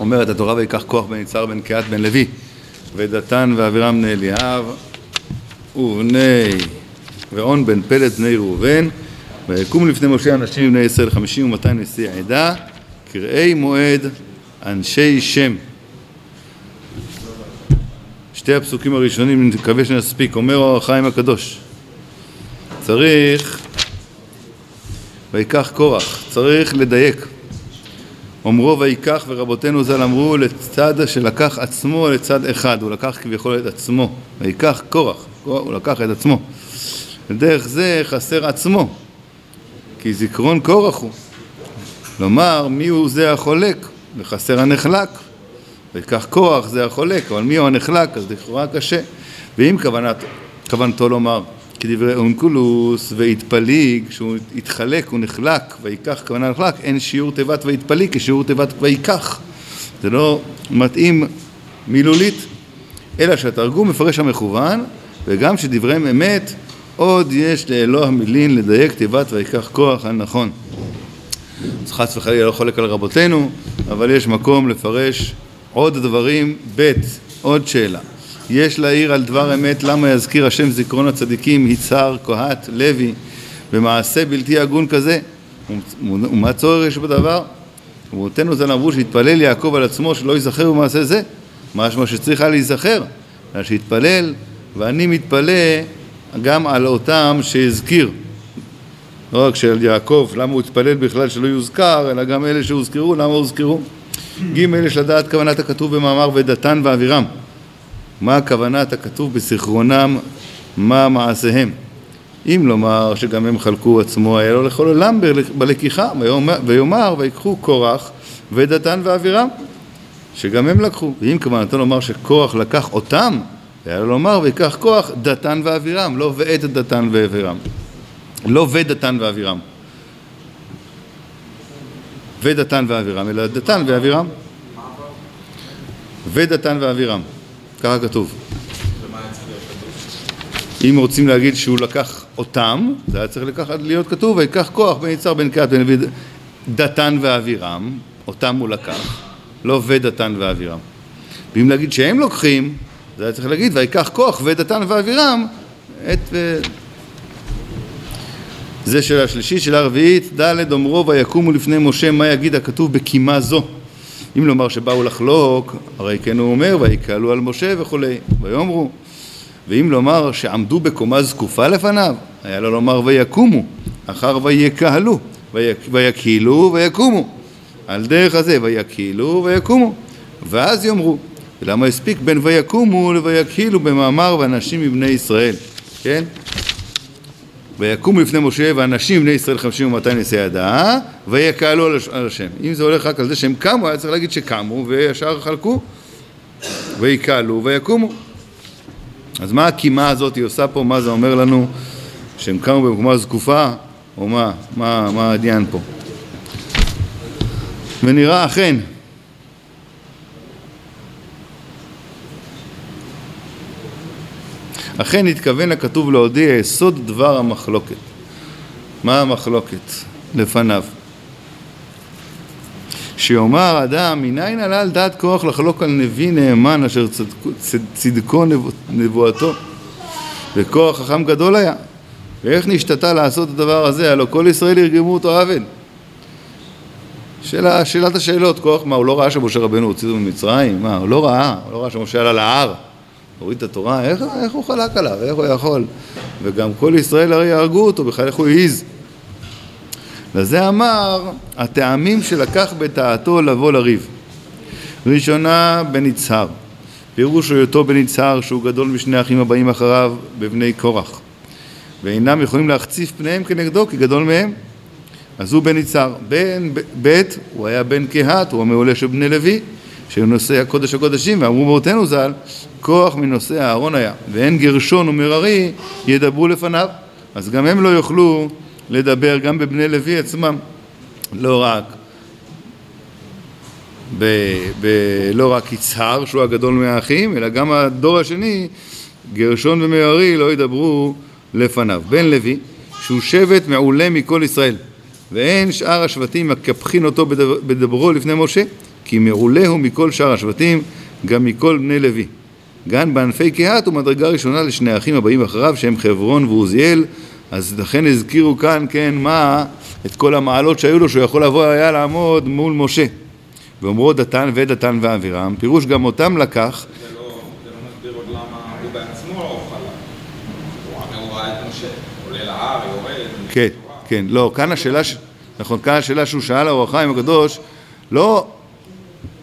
אומרת התורה ויקח כוח בן יצהר בן קהת בן לוי ודתן ואבירם בני אליאב ובני ואון בן פלט בני ראובן ויקום לפני משה אנשים בני ישראל חמישים ומאתיים נשיא עדה קראי מועד אנשי שם. שתי הפסוקים הראשונים אני מקווה שנספיק אומר אור החיים הקדוש. צריך ויקח קורח צריך לדייק אומרו ויקח ורבותינו ז"ל אמרו לצד שלקח עצמו לצד אחד, הוא לקח כביכול את עצמו, ויקח קורח, הוא לקח את עצמו. ודרך זה חסר עצמו, כי זיכרון קורח הוא. לומר מי הוא זה החולק, וחסר הנחלק. ויקח כוח זה החולק, אבל מי הוא הנחלק, אז לכאורה קשה. ואם כוונת, כוונתו לומר כדברי אונקולוס והתפליג, שהוא התחלק, הוא נחלק, ויקח כוונה נחלק, אין שיעור תיבת והתפליג כשיעור תיבת ויקח. זה לא מתאים מילולית, אלא שהתרגום מפרש המכוון, וגם שדבריהם אמת, עוד יש לאלוה המילין לדייק תיבת ויקח כוח על נכון. אז חס וחלילה לא חולק על רבותינו, אבל יש מקום לפרש עוד דברים, ב', עוד שאלה. יש להעיר על דבר אמת למה יזכיר השם זיכרון הצדיקים יצהר, כהת, לוי במעשה בלתי הגון כזה? ומה צורך יש בדבר? רבותינו ז"ל אמרו שהתפלל יעקב על עצמו שלא ייזכר במעשה זה. משמע שצריכה להיזכר. אלא שיתפלל ואני מתפלא גם על אותם שהזכיר. לא רק של יעקב, למה הוא התפלל בכלל שלא יוזכר, אלא גם אלה שהוזכרו, למה הוזכרו? ג' יש לדעת כוונת הכתוב במאמר ודתן ואבירם מה כוונת הכתוב בזיכרונם, מה מעשיהם. אם לומר שגם הם חלקו עצמו, היה לו לכל עולם בלקיחה, ויאמר ויקחו קורח ודתן ואבירם, שגם הם לקחו. ואם כוונתו לומר שקורח לקח אותם, היה לו לומר ויקח כוח דתן ואבירם, לא ואת דתן ואבירם. לא ודתן ואבירם. ודתן ואבירם, אלא דתן ואבירם. ודתן ואבירם. ככה כתוב. אם רוצים להגיד שהוא לקח אותם, זה היה צריך לקחת, להיות כתוב, ויקח כוח בין יצהר בין קהת בין לוי דתן ואבירם, אותם הוא לקח, לא ודתן ואבירם. ואם להגיד שהם לוקחים, זה היה צריך להגיד, ויקח כוח ודתן ואבירם את... זה שאלה שלישית, שאלה רביעית, ד' אומרו ויקומו לפני משה מה יגיד הכתוב בקימה זו אם לומר שבאו לחלוק, הרי כן הוא אומר, ויקהלו על משה וכולי, ויאמרו. ואם לומר שעמדו בקומה זקופה לפניו, היה לו לומר ויקומו, אחר ויקהלו, ויקהילו ויקומו. על דרך הזה ויקהילו ויקומו. ואז יאמרו, ולמה הספיק בין ויקומו לויקהילו במאמר ואנשים מבני ישראל, כן? ויקומו לפני משה ואנשים בני ישראל חמישים ומאתיים נשיאי ידעה ויקהלו על השם. אם זה הולך רק על זה שהם קמו, היה צריך להגיד שקמו וישר חלקו ויקהלו ויקומו. אז מה הקימה הזאת היא עושה פה? מה זה אומר לנו? שהם קמו במקומה זקופה? או מה? מה, מה העניין פה? ונראה אכן אכן התכוון הכתוב להודיע יסוד דבר המחלוקת. מה המחלוקת לפניו? שיאמר אדם, מניין עלה על דעת כוח לחלוק על נביא נאמן אשר צדקו, צדקו נבואתו וכוח חכם גדול היה ואיך נשתתה לעשות את הדבר הזה? הלא כל ישראל ירגמו אותו עוול שאלת השאלות, כוח, מה, הוא לא ראה שמשה רבנו הוציא ממצרים? מה, הוא לא ראה, הוא לא ראה שמשה עלה להר הוריד את התורה, איך, איך הוא חלק עליו, איך הוא יכול? וגם כל ישראל הרי יהרגו אותו, בכלל איך הוא העז? לזה אמר, הטעמים שלקח בטעתו לבוא לריב. ראשונה, בן יצהר. פירוש היותו בן יצהר שהוא גדול משני האחים הבאים אחריו בבני קורח. ואינם יכולים להחציף פניהם כנגדו כי גדול מהם. אז הוא בן יצהר. בן ב' הוא היה בן קהת, הוא המעולה של בני לוי. שהיו נושאי הקודש הקודשים, ואמרו באותנו ז"ל, כוח מנושאי הארון היה, ואין גרשון ומררי ידברו לפניו. אז גם הם לא יוכלו לדבר, גם בבני לוי עצמם, לא רק ב, ב, לא רק יצהר, שהוא הגדול מהאחים, אלא גם הדור השני, גרשון ומררי, לא ידברו לפניו. בן לוי, שהוא שבט מעולה מכל ישראל. ואין שאר השבטים מקפחין אותו בדברו לפני משה, כי מעולה הוא מכל שאר השבטים, גם מכל בני לוי. גן בענפי קהת הוא מדרגה ראשונה לשני האחים הבאים אחריו, שהם חברון ועוזיאל, אז לכן הזכירו כאן, כן, מה, את כל המעלות שהיו לו, שהוא יכול לבוא היה לעמוד מול משה. ואומרו דתן ודתן ואבירם, פירוש גם אותם לקח. כן, כן, לא, כאן השאלה, ש... נכון, כאן השאלה שהוא שאל האור החיים הקדוש, לא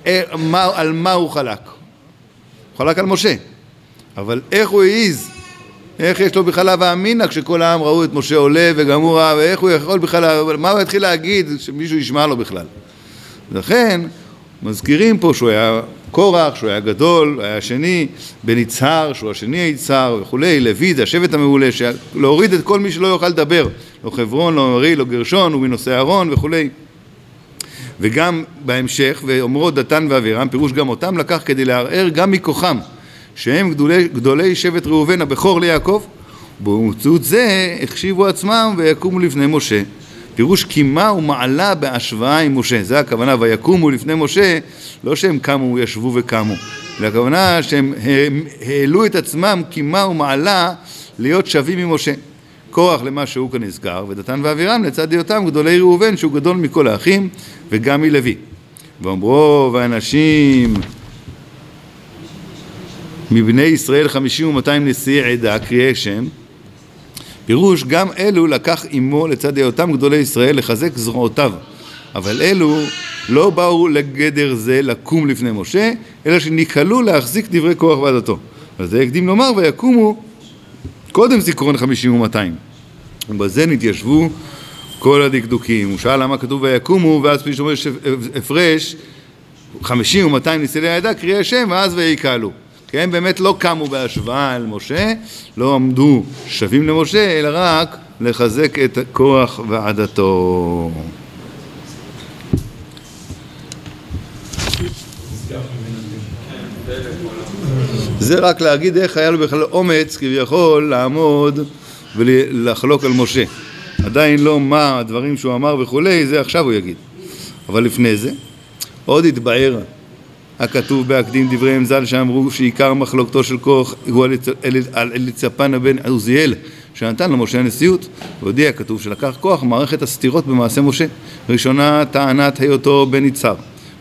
אה, מה, על מה הוא חלק, הוא חלק על משה, אבל איך הוא העז, איך יש לו בכלל הווה אמינא כשכל העם ראו את משה עולה וגם הוא ראה, ואיך הוא יכול בכלל, מה הוא יתחיל להגיד שמישהו ישמע לו בכלל. לכן מזכירים פה שהוא היה קורח, שהוא היה גדול, היה שני, בן יצהר, שהוא השני היצהר וכולי, לוי זה השבט המעולה, להוריד את כל מי שלא יוכל לדבר, לא חברון, לא מרי, לא גרשון, ומנושא אהרון וכולי. וגם בהמשך, ואומרו דתן ואבירם, פירוש גם אותם לקח כדי לערער גם מכוחם, שהם גדולי, גדולי שבט ראובן הבכור ליעקב, ובאמצעות זה החשיבו עצמם ויקומו לפני משה. פירוש קימה ומעלה בהשוואה עם משה, זה הכוונה, ויקומו לפני משה, לא שהם קמו, ישבו וקמו, אלא הכוונה שהם העלו את עצמם קימה ומעלה להיות שווים עם משה. כוח למה שהוא כאן נזכר, ודתן ואבירם לצד היותם גדולי ראובן שהוא גדול מכל האחים וגם מלוי. ואומרו ואנשים מבני ישראל חמישים ומאתיים נשיאי עדה, קריאי שם, פירוש גם אלו לקח עמו לצד היותם גדולי ישראל לחזק זרועותיו אבל אלו לא באו לגדר זה לקום לפני משה אלא שניקלו להחזיק דברי כוח ועדתו וזה הקדים לומר ויקומו קודם זיכרון חמישים ומאתיים. ובזה נתיישבו כל הדקדוקים. הוא שאל למה כתוב ויקומו? ואז שאומר יש הפרש חמישים ומאתיים נסילי העדה קריאי השם ואז ויקהלו. כי הם באמת לא קמו בהשוואה אל משה, לא עמדו שווים למשה, אלא רק לחזק את כוח ועדתו. זה רק להגיד איך היה לו בכלל אומץ כביכול לעמוד ולחלוק על משה. עדיין לא מה הדברים שהוא אמר וכולי, זה עכשיו הוא יגיד. אבל לפני זה, עוד התבהר הכתוב בהקדים דבריהם ז"ל שאמרו שעיקר מחלוקתו של כוח הוא על אליצפנה בן עוזיאל שנתן למשה הנשיאות והודיע כתוב שלקח כוח מערכת הסתירות במעשה משה ראשונה טענת היותו בן יצהר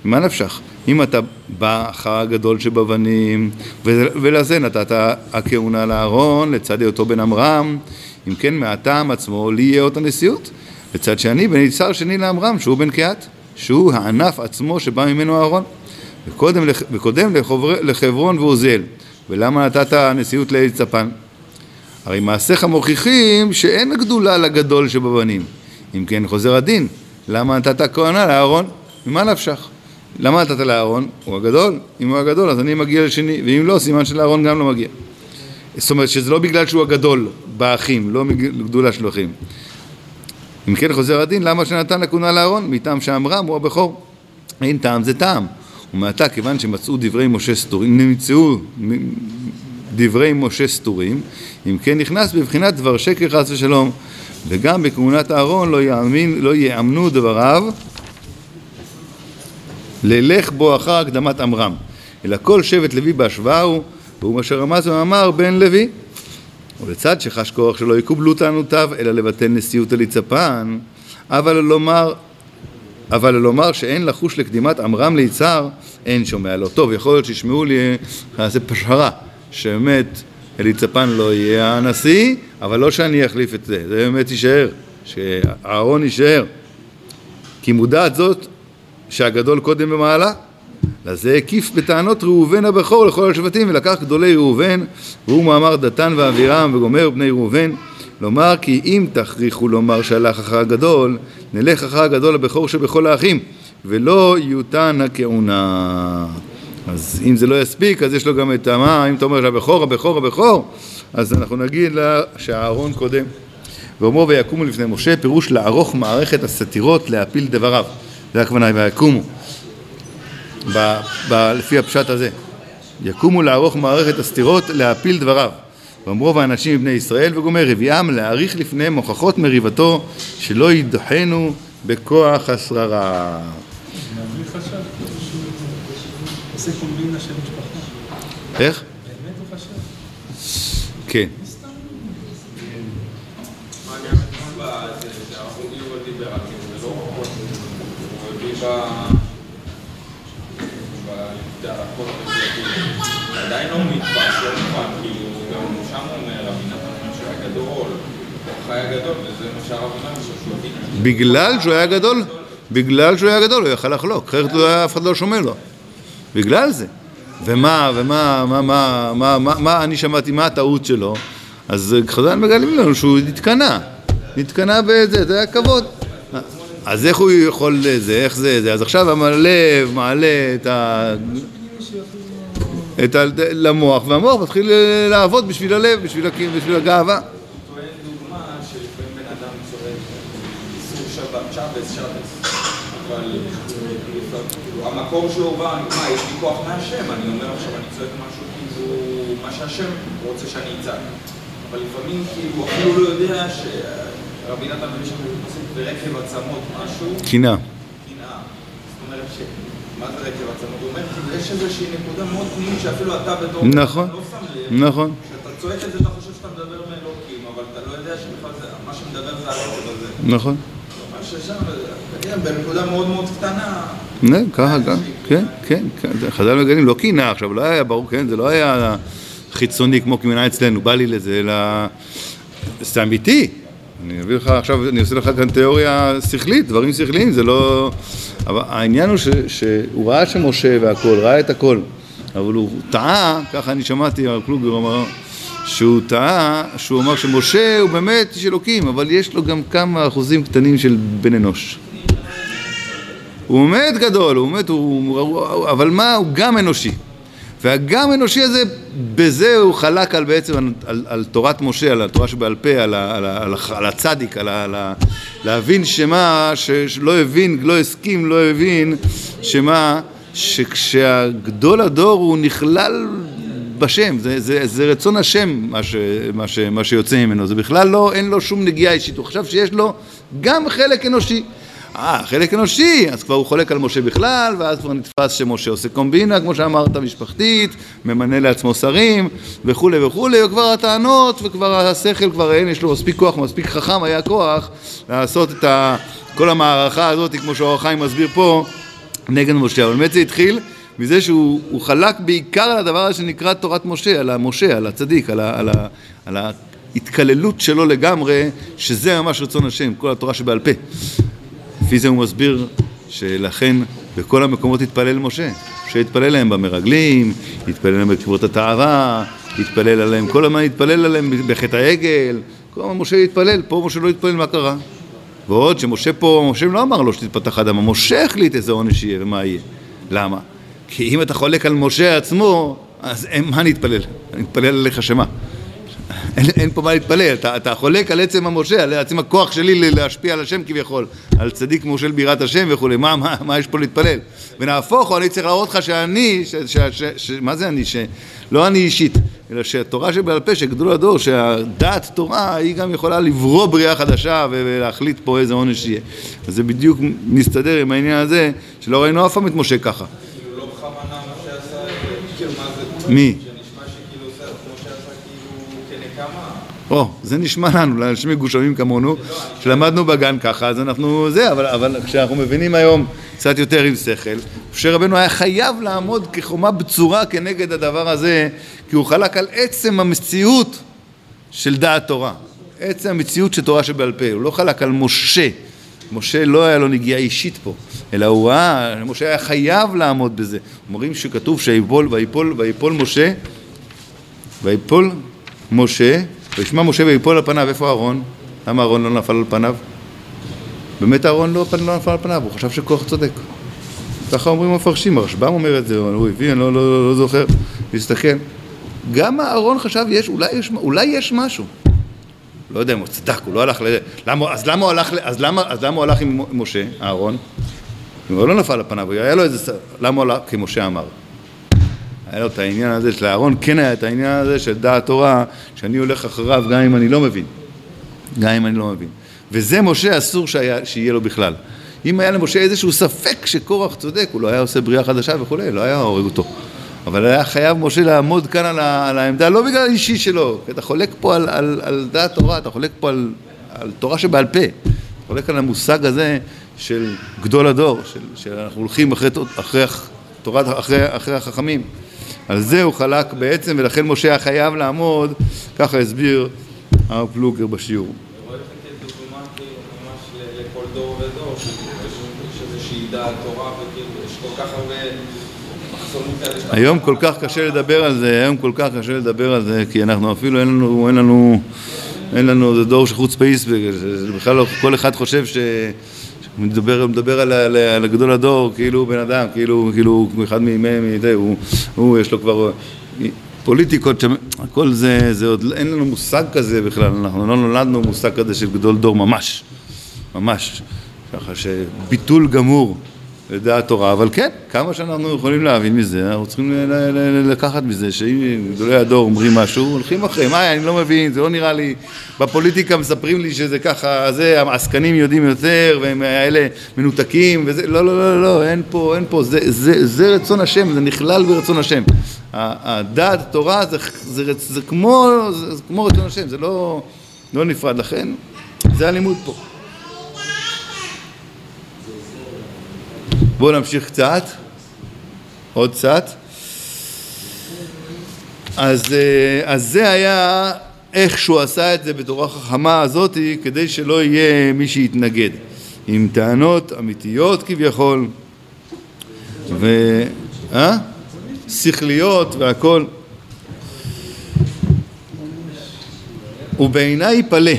ממה נפשך? אם אתה בא אחר הגדול שבבנים ולזה נתת הכהונה לאהרון לצד היותו בן עמרם אם כן מהטעם עצמו לי יהיה אות הנשיאות לצד שני בן יצהר שני לעמרם שהוא בן קהת שהוא הענף עצמו שבא ממנו אהרון וקודם, וקודם לחברון ועוזיאל. ולמה נתת הנשיאות לאליצפן? הרי מעשיך מוכיחים שאין גדולה לגדול שבבנים. אם כן חוזר הדין, למה נתת כהנה לאהרון? ממה נפשך? למה נתת לאהרון? הוא הגדול. אם הוא הגדול אז אני מגיע לשני, ואם לא, סימן שלאהרון גם לא מגיע. זאת אומרת שזה לא בגלל שהוא הגדול באחים, לא גדולה של אחים. אם כן חוזר הדין, למה שנתן לכהונה לאהרון? מטעם שאמרם הוא הבכור. אין טעם זה טעם. ומעתה כיוון שמצאו דברי משה סתורים, נמצאו דברי משה סתורים, אם כן נכנס בבחינת דבר שקר חס ושלום, וגם בכהונת אהרון לא, יאמין, לא יאמנו דבריו ללך בו אחר הקדמת עמרם, אלא כל שבט לוי בהשוואה הוא, והוא מה שרמז ואמר בן לוי. ולצד שחש כוח שלא יקובלו טענותיו, אלא לבטל נשיאות אליצפן, אבל לומר אבל לומר שאין לחוש לקדימת עמרם ליצהר, אין שומע לו. טוב, יכול להיות שישמעו לי, נעשה פשרה, שבאמת אליצפן לא יהיה הנשיא, אבל לא שאני אחליף את זה, זה באמת יישאר, שאהרון יישאר. כי מודעת זאת שהגדול קודם במעלה, לזה הקיף בטענות ראובן הבכור לכל השבטים ולקח גדולי ראובן והוא מאמר דתן ואבירם וגומר בני ראובן לומר כי אם תכריחו לומר שהלך אחר הגדול, נלך אחר הגדול הבכור שבכל האחים, ולא יותן הכהונה. אז אם זה לא יספיק, אז יש לו גם את מה, אם אתה אומר שהבכור, הבכור, הבכור, אז אנחנו נגיד לה שהאהרון קודם. ואומרו ויקומו לפני משה, פירוש לערוך מערכת הסתירות להפיל דבריו. זה הכוונה, ויקומו. ב, ב, לפי הפשט הזה. יקומו לערוך מערכת הסתירות להפיל דבריו. ואמרו האנשים מבני ישראל וגומר רביעם להעריך לפניהם הוכחות מריבתו שלא ידחנו בכוח השררה. איך? באמת הוא חשב. כן. הוא הביא ב... בלימודי הכל המדויקים. עדיין לא נתפס, לא מובן, כאילו, גם שם אומר, רבי נתן אומר שהוא היה גדול, הוא חי הגדול, וזה מה שהרב אומר, שהוא הבין. בגלל שהוא היה גדול? בגלל שהוא היה גדול, הוא יכל לחלוק, אחרת לא אף אחד לא שומע לו. בגלל זה. ומה, ומה, מה, מה, מה, מה, מה אני שמעתי, מה הטעות שלו? אז חז"ל מגלים לנו שהוא נתקנא. נתקנא בזה, זה היה כבוד. אז איך הוא יכול זה, איך זה, זה? אז עכשיו הלב מעלה את ה... את ה... למוח, והמוח מתחיל לעבוד בשביל הלב, בשביל, הק- בשביל הגאווה. המקור שלו בא, מה, יש לי כוח מהשם, אני אומר עכשיו, אני צועק משהו כאילו, מה שהשם רוצה שאני אצעק. אבל לפעמים, כאילו, אפילו לא יודע שרבי נתן מביא שם פסוק ברקב עצמות משהו, קנאה. קנאה. זאת אומרת ש... מה זה רקב עצמות? הוא אומר, כאילו, יש איזושהי נקודה מאוד פנימית שאפילו אתה בתור... נכון. לא שם לב. נכון. כשאתה צועק את זה אתה חושב שאתה מדבר מאלוקים, אבל אתה לא יודע שבכלל זה, מה שמדבר זה הרקב הזה. נכון. בנקודה מאוד מאוד קטנה, ככה גם, כן, כן, כן, חז"ל מגלים, לא קנאה עכשיו, לא היה ברור, כן, זה לא היה חיצוני כמו קנאה אצלנו, בא לי לזה, אלא זה אמיתי. אני אביא לך עכשיו, אני עושה לך כאן תיאוריה שכלית, דברים שכליים, זה לא... אבל העניין הוא ש, שהוא ראה שמשה והכל, ראה את הכל, אבל הוא טעה, ככה אני שמעתי, הרב קלוגר אמר, שהוא טעה, שהוא אמר שמשה הוא באמת איש אלוקים, אבל יש לו גם כמה אחוזים קטנים של בן אנוש. הוא באמת גדול, הוא באמת, הוא, אבל מה, הוא גם אנושי. והגם אנושי הזה, בזה הוא חלק על בעצם על, על, על תורת משה, על התורה שבעל פה, על, על, על, על הצדיק, על, על להבין שמה, ש- שלא הבין, לא הסכים, לא הבין, שמה, שכשהגדול הדור הוא נכלל בשם, זה, זה, זה רצון השם מה, ש, מה, ש, מה שיוצא ממנו, זה בכלל לא, אין לו שום נגיעה אישית, הוא חשב שיש לו גם חלק אנושי. אה, חלק אנושי, אז כבר הוא חולק על משה בכלל, ואז כבר נתפס שמשה עושה קומבינה, כמו שאמרת, משפחתית, ממנה לעצמו שרים, וכולי וכולי, וכבר הטענות, וכבר השכל, כבר אין, יש לו מספיק כוח, מספיק חכם היה כוח לעשות את ה, כל המערכה הזאת, כמו שאור החיים מסביר פה, נגד משה. אבל באמת זה התחיל מזה שהוא הוא חלק בעיקר על הדבר הזה שנקרא תורת משה, על המשה, על הצדיק, על, ה, על, ה, על ההתקללות שלו לגמרי, שזה ממש רצון השם, כל התורה שבעל פה. לפי זה הוא מסביר שלכן בכל המקומות התפלל משה. משה התפלל להם במרגלים, התפלל להם בקברות הטהרה, התפלל עליהם, כל הזמן התפלל עליהם בחטא העגל, כל הזמן משה התפלל, פה משה לא התפלל, מה קרה? ועוד שמשה פה, משה לא אמר לו שתתפתח אדמה, משה החליט איזה עונש יהיה ומה יהיה. למה? כי אם אתה חולק על משה עצמו, אז מה נתפלל? נתפלל עליך שמה? אין, אין פה מה להתפלל, אתה, אתה חולק על עצם המשה, על עצם הכוח שלי להשפיע על השם כביכול, על צדיק מושל בירת השם וכולי, מה, מה, מה יש פה להתפלל? ונהפוך הוא, אני צריך להראות לך שאני, ש, ש, ש, ש, מה זה אני? ש, לא אני אישית, אלא שהתורה שבעל פה, שגדול הדור, שהדעת תורה היא גם יכולה לברוא בריאה חדשה ולהחליט פה איזה עונש יהיה. אז זה בדיוק מסתדר עם העניין הזה, שלא ראינו אף פעם את משה ככה. כאילו או, זה נשמע לנו, לאנשים מגושמים כמונו, שלמדנו בגן ככה, אז אנחנו זה, אבל, אבל כשאנחנו מבינים היום קצת יותר עם שכל, משה רבנו היה חייב לעמוד כחומה בצורה כנגד הדבר הזה, כי הוא חלק על עצם המציאות של דעת תורה, עצם המציאות של תורה שבעל פה, הוא לא חלק על משה, משה לא היה לו נגיעה אישית פה, אלא הוא ראה, משה היה חייב לעמוד בזה. אומרים שכתוב שיפול, ויפול, ויפול משה, ויפול משה, וישמע משה ויפול על פניו, איפה אהרון? למה אהרון לא נפל על פניו? באמת אהרון לא, לא נפל על פניו, הוא חשב שכוח צודק. ככה אומרים המפרשים, הרשב"ם אומר את זה, הוא הביא, אני לא, לא, לא, לא זוכר, להסתכל. גם אהרון חשב, יש, אולי, יש, אולי יש משהו. לא יודע אם הוא צדק, הוא לא הלך ל... למה, אז, למה הוא הלך, אז, למה, אז למה הוא הלך עם משה, אהרון? הוא לא נפל על פניו, היה לו איזה... למה הוא הלך? כי משה אמר. היה לו את העניין הזה, של אהרון כן היה את העניין הזה של דעת תורה, שאני הולך אחריו גם אם אני לא מבין. גם אם אני לא מבין. וזה משה אסור שהיה, שיהיה לו בכלל. אם היה למשה איזשהו ספק שקורח צודק, הוא לא היה עושה בריאה חדשה וכולי, לא היה הורג אותו. אבל היה חייב משה לעמוד כאן על, ה, על העמדה, לא בגלל האישי שלו, כי אתה חולק פה על, על, על דעת תורה, אתה חולק פה על, על תורה שבעל פה. אתה חולק על המושג הזה של גדול הדור, של, שאנחנו הולכים אחרי, אחרי, תורת, אחרי, אחרי החכמים. על זה הוא חלק בעצם, ולכן משה היה חייב לעמוד, ככה הסביר הרב פלוגר בשיעור. היום כל כך קשה לדבר על זה, היום כל כך קשה לדבר על זה, כי אנחנו אפילו אין לנו, אין לנו, אין לנו, זה דור שחוץ פייס, בכלל לא, כל אחד חושב ש... מדבר, מדבר על, על, על גדול הדור, כאילו הוא בן אדם, כאילו, כאילו אחד מימי, הוא, הוא, יש לו כבר פוליטיקות, שם, הכל זה, זה עוד, אין לנו מושג כזה בכלל, אנחנו לא נולדנו מושג כזה של גדול דור ממש, ממש, ככה שביטול גמור לדעת תורה, אבל כן, כמה שאנחנו יכולים להבין מזה, אנחנו צריכים לקחת מזה שאם גדולי הדור אומרים משהו, הולכים אחרי, מה, אני לא מבין, זה לא נראה לי, בפוליטיקה מספרים לי שזה ככה, זה, העסקנים יודעים יותר, והם האלה מנותקים, וזה, לא, לא, לא, לא, אין פה, אין פה, זה, זה, זה רצון השם, זה נכלל ברצון השם. הדעת תורה זה, זה, זה, זה, כמו, זה, זה כמו רצון השם, זה לא, לא נפרד, לכן זה הלימוד פה. בואו נמשיך קצת, עוד קצת. אז, אה, אז זה היה איך שהוא עשה את זה בתורה חכמה הזאתי כדי שלא יהיה מי שיתנגד. עם טענות אמיתיות כביכול ו... אה? שכליות והכל. ובעיניי פלא.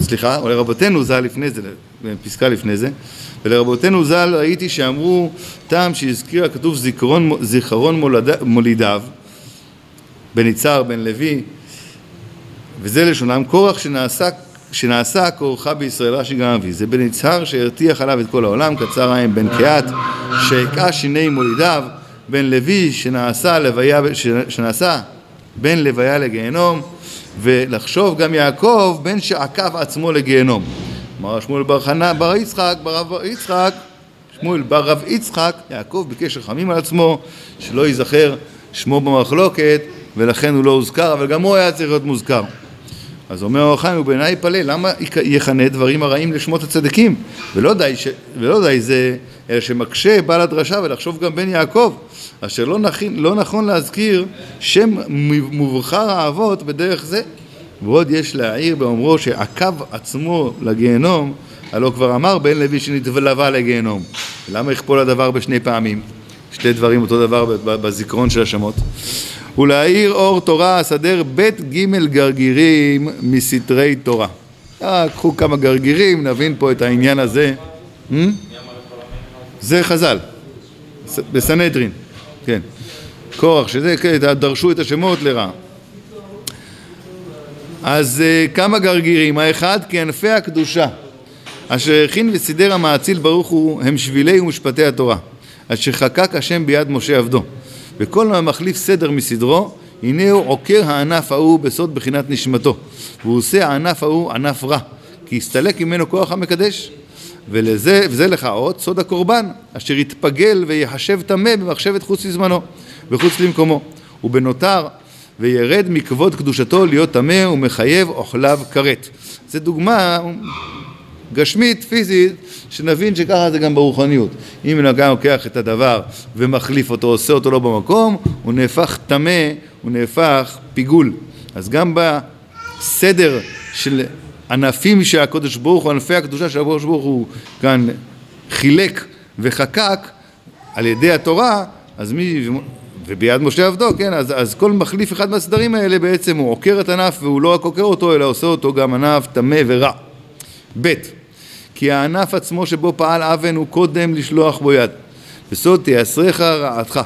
סליחה, או לרבותינו זה היה לפני זה, פסקה לפני זה ולרבותינו ז"ל ראיתי שאמרו טעם שהזכיר הכתוב זיכרון, זיכרון מולד, מולידיו בן יצהר בן לוי וזה לשונם קורח שנעשה, שנעשה כורחה בישראל רש"י גם אבי זה בן יצהר שהרתיח עליו את כל העולם קצר עין בן קהת שהכה שיני מולידיו בן לוי שנעשה, לוויה, שנעשה בין לוויה לגיהנום ולחשוב גם יעקב בן שעקב עצמו לגיהנום אמר שמואל בר חנה בר יצחק, בר רב יצחק, שמואל בר רב יצחק, יעקב ביקש רחמים על עצמו, שלא ייזכר שמו במחלוקת, ולכן הוא לא הוזכר, אבל גם הוא היה צריך להיות מוזכר. אז אומר אור החיים, ובעיניי יפלא, למה יכנה דברים הרעים לשמות הצדיקים? ולא די, ש... ולא די זה, אלא שמקשה בעל הדרשה ולחשוב גם בן יעקב, אשר לא, נכין, לא נכון להזכיר שם מובחר האבות בדרך זה. ועוד יש להעיר באומרו שעקב עצמו לגיהנום, הלא כבר אמר בן לוי שנתלווה לגיהנום. למה יכפול הדבר בשני פעמים? שתי דברים אותו דבר בזיכרון של השמות. ולהאיר אור תורה אסדר בית ג' גרגירים מסתרי תורה. אה, קחו כמה גרגירים, נבין פה את העניין הזה. זה חז"ל, בסנהדרין, כן. קורח, שזה, דרשו את השמות לרעה. אז uh, כמה גרגירים, האחד כענפי הקדושה אשר הכין וסידר המאציל ברוך הוא הם שבילי ומשפטי התורה אשר חקק השם ביד משה עבדו. וכל המחליף סדר מסדרו הנה הוא עוקר הענף ההוא בסוד בחינת נשמתו. והוא עושה הענף ההוא ענף רע כי הסתלק ממנו כוח המקדש. ולזה, וזה לך עוד סוד הקורבן אשר יתפגל ויחשב טמא במחשבת חוץ לזמנו וחוץ למקומו. ובנותר וירד מכבוד קדושתו להיות טמא ומחייב אוכליו כרת. זו דוגמה גשמית, פיזית, שנבין שככה זה גם ברוחניות. אם אדם לוקח את הדבר ומחליף אותו, עושה אותו לא במקום, הוא נהפך טמא, הוא נהפך פיגול. אז גם בסדר של ענפים שהקדוש ברוך הוא, ענפי הקדושה של הקדוש ברוך הוא כאן חילק וחקק על ידי התורה, אז מי, וביד משה עבדו, כן, אז, אז כל מחליף אחד מהסדרים האלה בעצם הוא עוקר את ענף והוא לא רק עוקר אותו אלא עושה אותו גם ענף טמא ורע. ב. כי הענף עצמו שבו פעל אבן הוא קודם לשלוח בו יד. בסוד תיאסריך רעתך.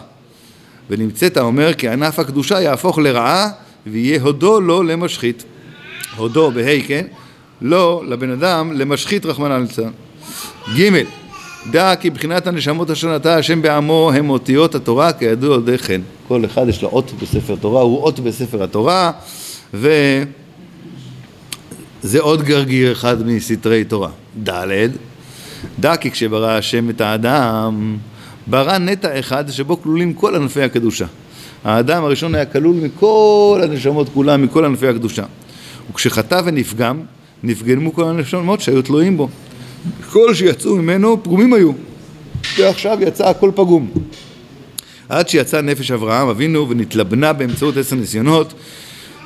ונמצאת אומר כי ענף הקדושה יהפוך לרעה ויהיה הודו לו למשחית. הודו בה' כן? לא לבן אדם למשחית רחמנא ליצלן. ג' דע כי בחינת הנשמות אשר נטע השם בעמו הם אותיות התורה כידוע על ידי כן. כל אחד יש לו אות בספר תורה, הוא אות בספר התורה וזה זה עוד גרגיר אחד מסתרי תורה. ד' דע כי כשברא השם את האדם, ברא נטע אחד שבו כלולים כל ענפי הקדושה. האדם הראשון היה כלול מכל הנשמות כולם, מכל ענפי הקדושה. וכשחטא ונפגם, נפגמו כל הנשמות שהיו תלויים בו. כל שיצאו ממנו פגומים היו, ועכשיו יצא הכל פגום. עד שיצא נפש אברהם אבינו ונתלבנה באמצעות עשר ניסיונות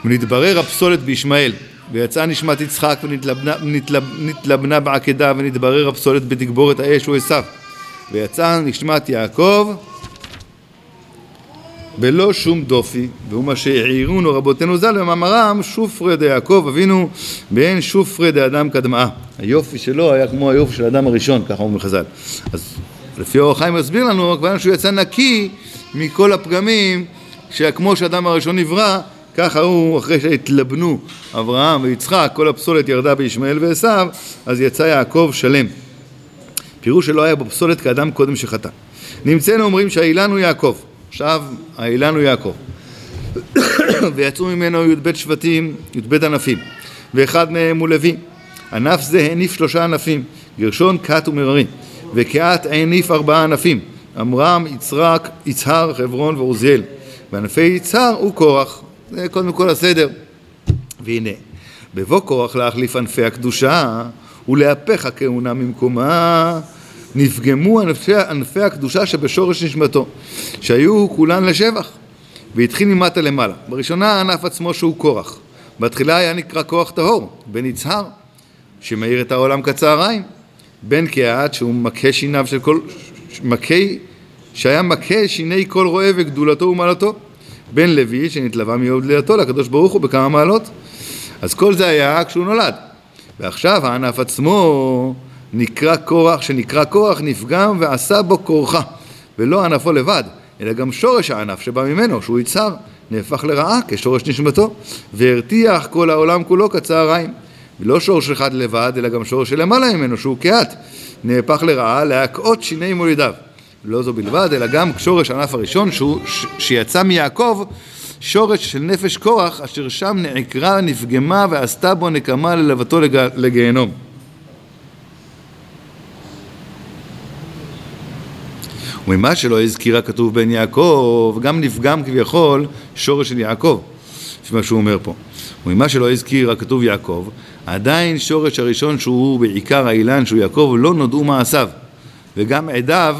ונתברר הפסולת בישמעאל. ויצאה נשמת יצחק ונתלבנה נתלב, נתלבנה בעקדה ונתברר הפסולת בתגבורת האש הוא עשיו ויצאה נשמת יעקב בלא שום דופי, והוא מה שהעירונו רבותינו ז"ל במאמרם שופרי דיעקב אבינו באין שופרי דאדם קדמאה. היופי שלו היה כמו היופי של האדם הראשון, ככה אומר חז"ל. אז לפי אור החיים מסביר לנו, כבר שהוא יצא נקי מכל הפגמים, שכמו שהאדם הראשון נברא, ככה הוא, אחרי שהתלבנו אברהם ויצחק, כל הפסולת ירדה בישמעאל ועשו, אז יצא יעקב שלם. פירוש שלא היה בפסולת כאדם קודם שחטא. נמצאנו אומרים שהאילן הוא יעקב. עכשיו האילן הוא יעקב. ויצאו ממנו י"ב שבטים, י"ב ענפים, ואחד מהם הוא לוי. ענף זה הניף שלושה ענפים, גרשון, כת ומררי, וקהת הניף ארבעה ענפים, עמרם, יצרק, יצהר, חברון ועוזיאל. וענפי יצהר הוא קורח, זה קודם כל הסדר. והנה, בבוא קורח להחליף ענפי הקדושה ולהפך הכהונה ממקומה נפגמו ענפי, ענפי הקדושה שבשורש נשמתו, שהיו כולן לשבח, והתחיל ממטה למעלה. בראשונה הענף עצמו שהוא קורח. בתחילה היה נקרא כוח טהור, בן יצהר, שמאיר את העולם כצהריים, בן קהת שהוא מכה שיניו של כל... מכה... שהיה מכה שיני כל רועה וגדולתו ומעלתו, בן לוי שנתלווה מיוד לידתו לקדוש ברוך הוא בכמה מעלות. אז כל זה היה כשהוא נולד. ועכשיו הענף עצמו נקרא כורח, שנקרא כורח נפגם ועשה בו כורחה, ולא ענפו לבד, אלא גם שורש הענף שבא ממנו, שהוא יצהר, נהפך לרעה כשורש נשמתו, והרתיח כל העולם כולו כצהריים. ולא שורש אחד לבד, אלא גם שורש שלמעלה ממנו, שהוא קהת, נהפך לרעה להקאות שיני מולידיו. לא זו בלבד, אלא גם שורש הענף הראשון, שהוא, ש, שיצא מיעקב, שורש של נפש כורח, אשר שם נעקרה, נפגמה ועשתה בו נקמה ללבתו לג... לגיהנום. וממה שלא הזכירה כתוב בן יעקב, גם נפגם כביכול שורש של יעקב, לפי מה שהוא אומר פה. וממה שלא הזכיר הכתוב יעקב, עדיין שורש הראשון שהוא בעיקר האילן שהוא יעקב לא נודעו מעשיו. וגם עדיו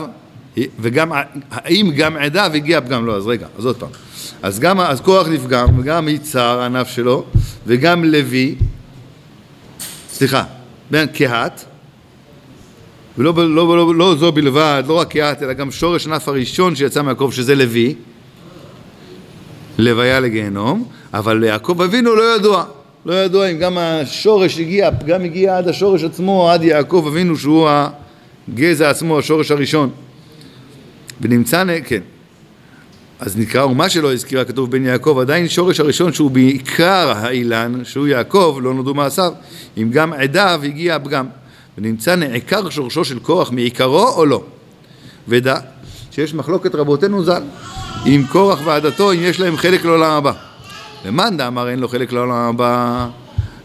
וגם האם גם עדיו הגיע פגם? לא אז רגע אז עוד פעם. אז גם אז כוח נפגם וגם יצהר הענף שלו וגם לוי סליחה בן קהת ולא לא, לא, לא, לא זו בלבד, לא רק קהת, אלא גם שורש ענף הראשון שיצא מיעקב, שזה לוי, לוויה לגיהנום, אבל ליעקב אבינו לא ידוע. לא ידוע אם גם השורש הגיע, גם הגיע עד השורש עצמו, עד יעקב אבינו שהוא הגזע עצמו, השורש הראשון. ונמצא, כן. אז נקרא, ומה שלא הזכירה כתוב בן יעקב, עדיין שורש הראשון שהוא בעיקר האילן, שהוא יעקב, לא נודעו מעשיו, אם גם עדיו הגיע הפגם. ונמצא נעקר שורשו של כוח מעיקרו או לא. ודע שיש מחלוקת רבותינו ז"ל, אם קורח ועדתו, אם יש להם חלק לעולם הבא. למאן דאמר אין לו חלק לעולם הבא,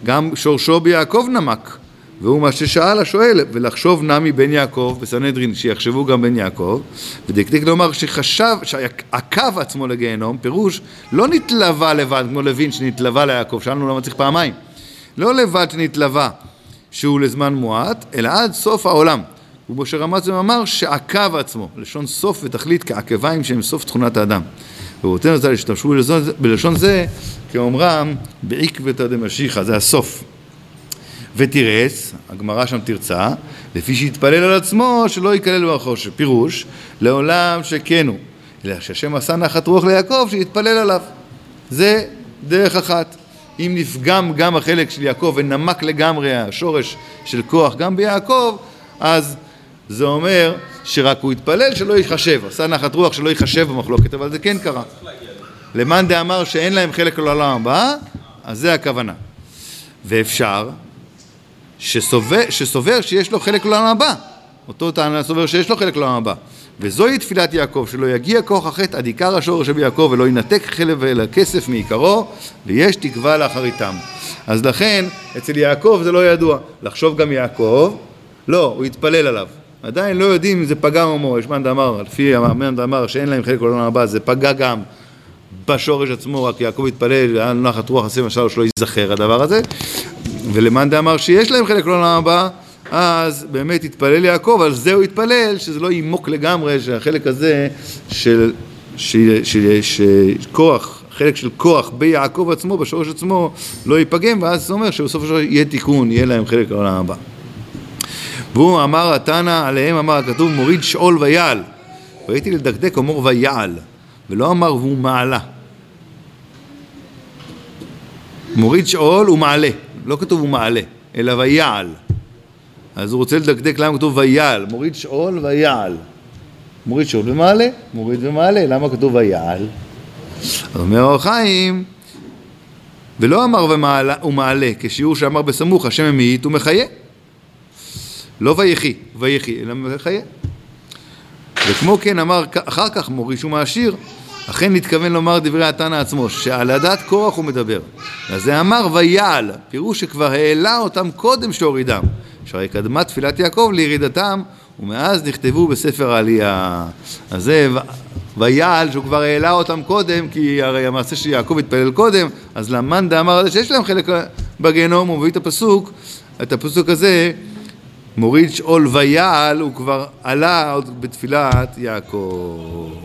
גם שורשו ביעקב נמק, והוא מה ששאל השואל, ולחשוב נמי בן יעקב בסנהדרין, שיחשבו גם בן יעקב, ודקדק לומר שחשב, שעקב עצמו לגיהנום, פירוש לא נתלווה לבד, כמו לוין שנתלווה ליעקב, שאלנו למה צריך פעמיים, לא לבד שנתלווה, שהוא לזמן מועט, אלא עד סוף העולם. ומשה רמצם אמר שעקב עצמו, לשון סוף ותכלית כעקביים שהם סוף תכונת האדם. ורבותינו ז"ל השתמשו בלשון, בלשון זה כאומרם בעקבתא דמשיחא, זה הסוף. ותירץ, הגמרא שם תרצה, לפי שהתפלל על עצמו שלא ייכלל בחושך. פירוש, לעולם שכן הוא, אלא שהשם עשה נחת רוח ליעקב שיתפלל עליו. זה דרך אחת. אם נפגם גם החלק של יעקב ונמק לגמרי השורש של כוח גם ביעקב, אז זה אומר שרק הוא התפלל שלא ייחשב, עשה נחת רוח שלא ייחשב במחלוקת, אבל זה כן קרה. למאן דאמר שאין להם חלק לעולם הבא, אז זה הכוונה. ואפשר שסובר, שסובר שיש לו חלק לעולם הבא, אותו טענה סובר שיש לו חלק לעולם הבא, וזוהי תפילת יעקב, שלא יגיע כוח החטא עד עיקר השורש שביעקב ולא ינתק חלב אל הכסף מעיקרו, ויש תקווה לאחריתם. אז לכן, אצל יעקב זה לא ידוע. לחשוב גם יעקב, לא, הוא התפלל עליו. עדיין לא יודעים אם זה פגם או יש מאן דאמר, לפי מאן דאמר שאין להם חלק לעולם הבא, זה פגע גם בשורש עצמו, רק יעקב התפלל, היה נחת רוח הסמל שלו שלא ייזכר הדבר הזה, ולמאן דאמר שיש להם חלק לעולם הבא, אז באמת התפלל יעקב, על זה הוא התפלל, שזה לא ימוק לגמרי, שהחלק הזה של, שכוח, חלק של כוח ביעקב עצמו, בשורש עצמו, לא ייפגם, ואז זה אומר של דבר יהיה תיקון, יהיה להם חלק לעולם הבא. והוא אמר התנא עליהם אמר הכתוב מוריד שאול ויעל והייתי לדקדק אמור ויעל ולא אמר והוא מעלה מוריד שאול ומעלה לא כתוב הוא מעלה אלא ויעל אז הוא רוצה לדקדק למה כתוב ויעל. מוריד שאול ויעל. מוריד שאול ומעלה מוריד ומעלה. למה כתוב ויעל? אז אומר אור חיים ולא אמר ומעלה, ומעלה כשיעור שאמר בסמוך השם המעיט ומחיה. לא ויחי, ויחי, אלא מחיה. וכמו כן אמר אחר כך מוריש ומעשיר, אכן נתכוון לומר דברי התנא עצמו, שעל הדת קורח הוא מדבר. אז זה אמר ויעל, פירוש שכבר העלה אותם קודם שהורידם, שהרי קדמה תפילת יעקב לירידתם, ומאז נכתבו בספר העלייה. אז זה ויעל, שהוא כבר העלה אותם קודם, כי הרי המעשה של יעקב התפלל קודם, אז למאן דאמר על זה שיש להם חלק בגיהנום, הוא מביא את הפסוק, את הפסוק הזה מוריד שאול ויעל, הוא כבר עלה עוד בתפילת יעקב.